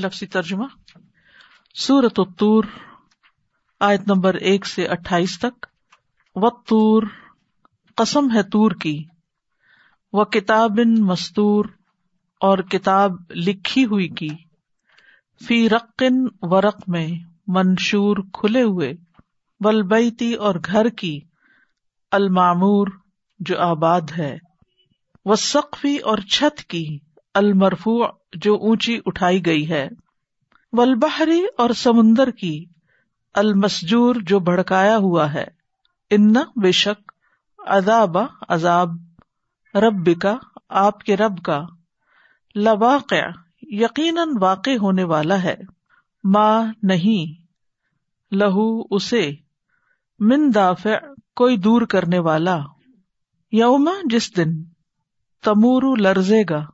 لفظی ترجمہ سورت الطور، آیت نمبر ایک سے اٹھائیس تک و تور قسم ہے تور کی وہ کتاب مستور اور کتاب لکھی ہوئی کی، فی رقن ورق میں منشور کھلے ہوئے ولبیتی اور گھر کی المامور جو آباد ہے وہ سقفی اور چھت کی، المرفوع جو اونچی اٹھائی گئی ہے۔ ولبحری اور سمندر کی المسجور جو بھڑکایا ہوا ہے۔ ان بے شک اداب عذاب رب کا آپ کے رب کا لواقع، یقیناً واقع ہونے والا ہے۔ ماں نہیں، لہو اسے من دافع، کوئی دور کرنے والا۔ یوما جس دن تمور لرزے گا۔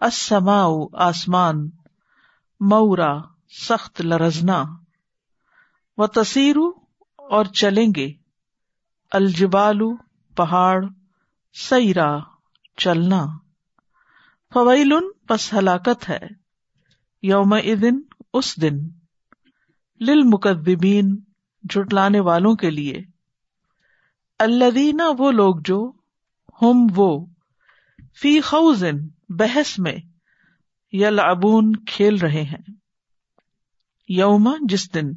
اسما آسمان، مورا، سخت لرزنا۔ و تصیرو اور چلیں گے۔ الجبالو پہاڑ، سیرا، چلنا۔ فویل، پس ہلاکت ہے۔ یوم دن اس دن۔ للمکذبین جٹلانے والوں کے لیے۔ الذین، وہ لوگ جو، ہم وہ۔ فی خوزن بحث میں یلعبون کھیل رہے ہیں۔ یوم، جس دن؟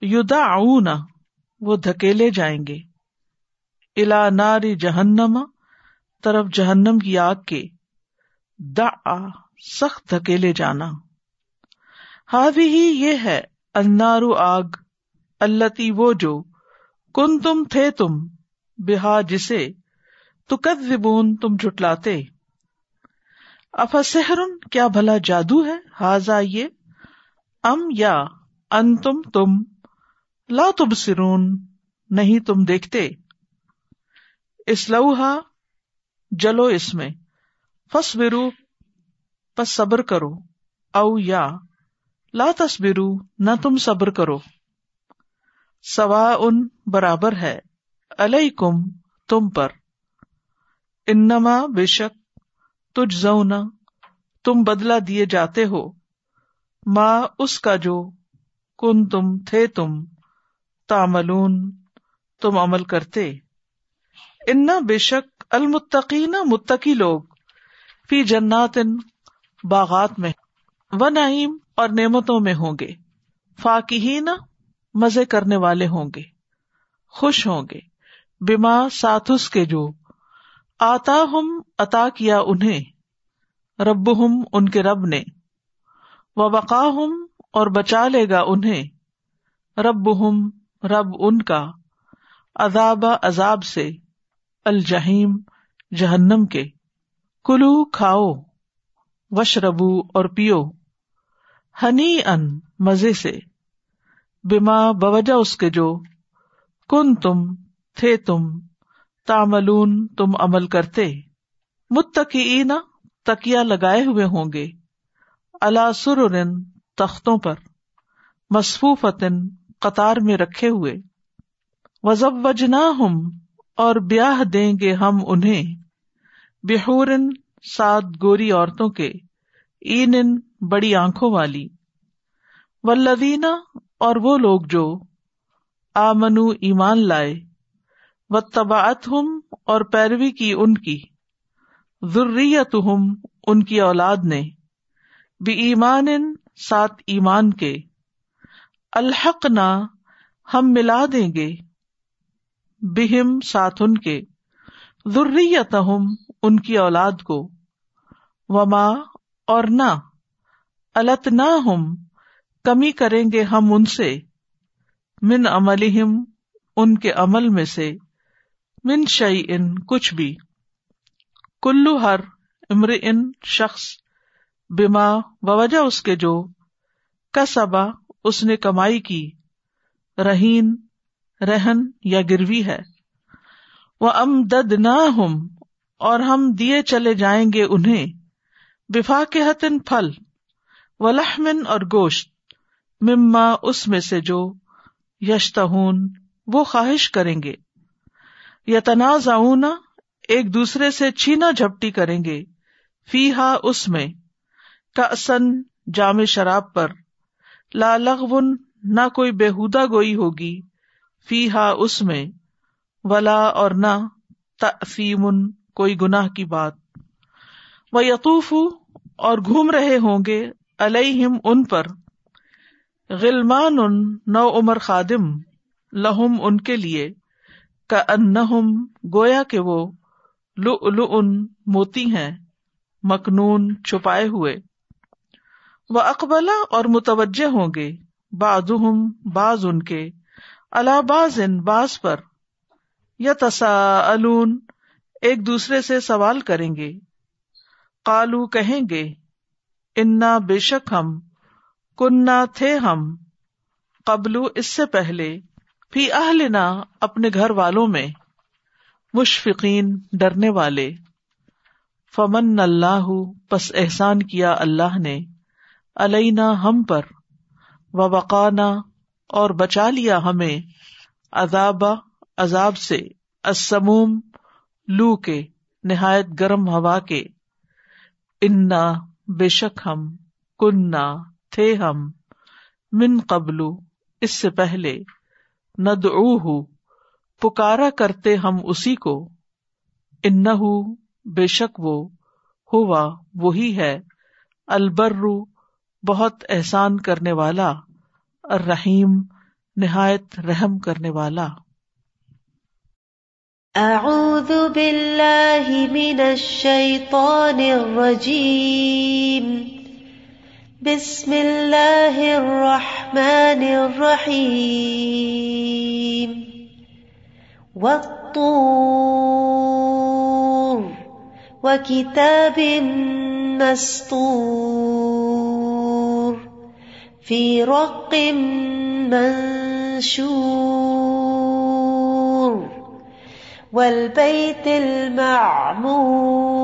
یدعون وہ دھکیلے جائیں گے۔ الا ناری جہنم، طرف جہنم کی آگ کے۔ دا سخت دھکیلے جانا۔ ہاوی ہی یہ ہے انارو آگ اللہ وہ جو کن تم تھے تم، بہا جسے تو زبون تم جٹلاتے افسر کیا بھلا جادو ہے؟ ہاضا یہ۔ ام یا ان تم۔ تم لا تب سرون نہیں تم دیکھتے۔ اس لوہا جلو اس میں۔ فس برو پس صبر کرو۔ او یا، لا تصبرو، نہ تم صبر کرو۔ سوا ان برابر ہے۔ علیکم، تم پر۔ انما بے شک تجھ زونا تم بدلا دیے جاتے ہو۔ ماں اس کا جو کن تم تھے تم تاملون تم عمل کرتے۔ انا بے شک المتقین، متقی لوگ، فی جنات باغات میں و نعیم اور نعمتوں میں ہوں گے۔ فاقین مزے کرنے والے ہوں گے۔ خوش ہوں گے۔ بیما ساتھس کے جو آتا ہم عطا کیا انہیں رب ہم ان کے رب نے و وقا ہم اور بچا لے گا انہیں رب ہم رب ان کا، عذاب عذاب سے الجہیم جہنم کے، کلو، کھاؤ وش ربو اور پیو ہنی ان مزے سے بیما بوجہ اس کے جو کن تم تھے تم تاملون تم عمل کرتے۔ متقین تکیا لگائے ہوئے ہوں گے۔ اللہ تختوں پر مصفوفن قطار میں رکھے ہوئے۔ وزب وجنا ہم اور بیاہ دیں گے ہم انہیں۔ بحور سات گوری عورتوں کے این بڑی آنکھوں والی۔ ولدینہ اور وہ لوگ جو آمنو ایمان لائے۔ و تباعت ہم اور پیروی کی ان کی ضروریت ہم ان کی اولاد نے بھی ایمان سات ایمان کے الحق نہ ہم ملا دیں گے، بہم ساتھ ان کے ضروریت ہم ان کی اولاد کو، وما اور نہ الت نہ ہم کمی کریں گے ہم ان سے، من عمل ان کے عمل میں سے۔ من شعی ان کچھ بھی۔ کلو ہر امر ان شخص بیما وجہ اس کے جو کسبا، اس نے کمائی کی۔ رہین، رہن یا گروی ہے۔ وہ ام دد نہ ہم اور ہم دیے چلے جائیں گے انہیں۔ بفا کے حتن پھل و لحمن اور گوشت۔ مما اس میں سے جو یشتہون، وہ خواہش کریں گے۔ یا تنازع ایک دوسرے سے چھینا جھپٹی کریں گے۔ فی ہا اس میں۔ کا جام شراب پر۔ لا لغون، نہ کوئی بےحدہ گوئی ہوگی۔ فی ہا اس میں۔ ولا اور نہ تفیمن کوئی گناہ کی بات۔ وہ یقوف اور گھوم رہے ہوں گے علیہم، ان پر۔ غلمان ان نو عمر خادم، لہم، ان کے لیے۔ کا ان گویا کہ وہ لن موتی ہیں، مکنون چھپائے ہوئے۔ وہ اقبلا اور متوجہ ہوں گے بادم باز ان کے۔ اللہ باز ان باز پر۔ یا تسا ایک دوسرے سے سوال کریں گے۔ کالو کہیں گے، انا بے شک ہم کننا تھے ہم قبلو اس سے پہلے۔ فی اہلنا اپنے گھر والوں میں مشفقین ڈرنے والے۔ فمن اللہ، پس احسان کیا اللہ نے۔ علینا ہم پر۔ و وقانا اور بچا لیا ہمیں۔ عذاب عذاب سے۔ اسموم لو کے۔ نہایت گرم ہوا کے۔ انا، بے شک ہم۔ کننا، تھے ہم۔ من قبلو اس سے پہلے۔ ند پکارا کرتے ہم اسی کو۔ ان بے شک وہ، ہوا، وہی ہے۔ البرو بہت احسان کرنے والا۔ الرحیم، نہایت رحم کرنے والا۔ اعوذ باللہ من الشیطان الرجیم۔ بسم اللہ الرحمن الرحیم. والطور. وكتاب مسطور في رق منشور. والبيت المعمور.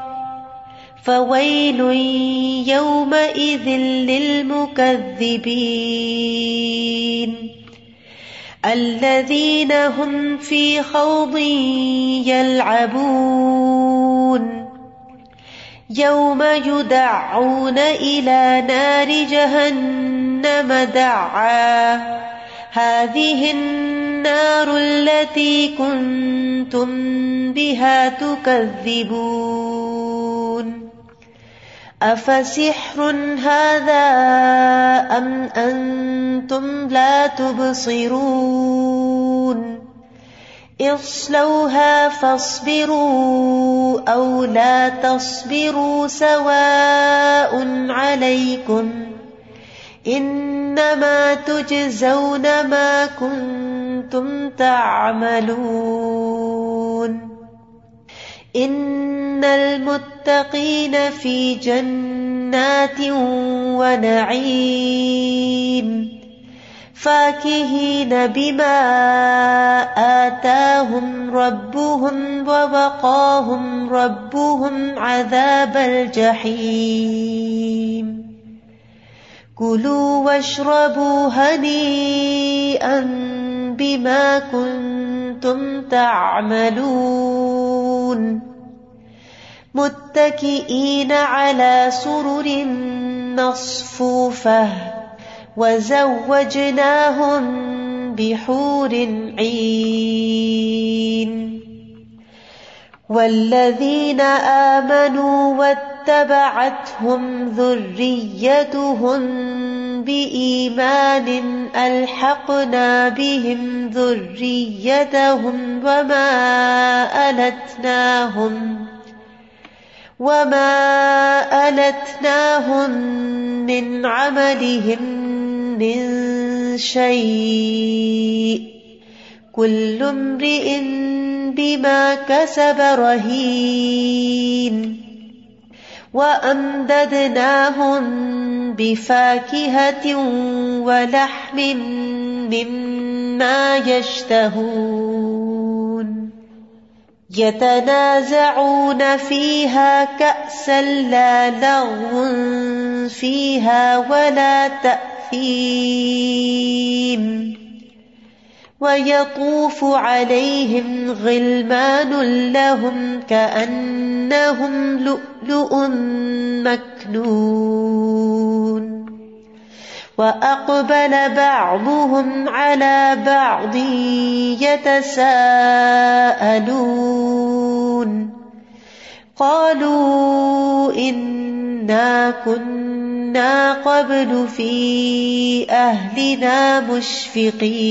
فويل يومئذ للمكذبين الذين هم في خوض يلعبون يوم يدعون إلى نار جهنم دعا هذه النار التي كنتم بها تكذبون افسحر هذا ام انتم لا تبصرون اصلوها فاصبروا او لا تصبروا سواء عليكم انما تجزون ما كنتم تعملون ان المتقین فی جنات ونعیم فاکہین بما آتاهم ربهم ووقاهم ربهم عذاب الجحیم كلوا واشربوا هنيئا بما كنتم تعملون متكئين على سرر مصفوفة وزوجناهم بحور عين والذين آمنوا واتبعتهم ذريتهم بإيمان ألحقنا بهم ذريتهم وما ألتناهم وما ألتناهم من عملهم من شيء كل امرئ بما كسب رهين وأمددناهم بفاكهة ولحم مما يشتهون يتنازعون فيها كأسا لا لغو فيها ولا تأثيم ويطوف عليهم غلمان لهم كأنهم لؤلؤ مكنون وأقبل بعضهم على بعض يتساءلون قالوا إنا كنا قبل في أهلنا مشفقين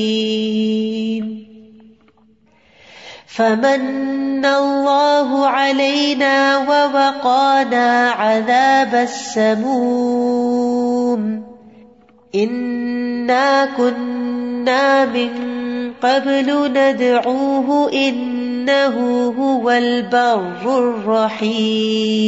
فمن الله علينا ووقانا عذاب السموم إنا كنا من قبل ندعوه هو البر الرحيم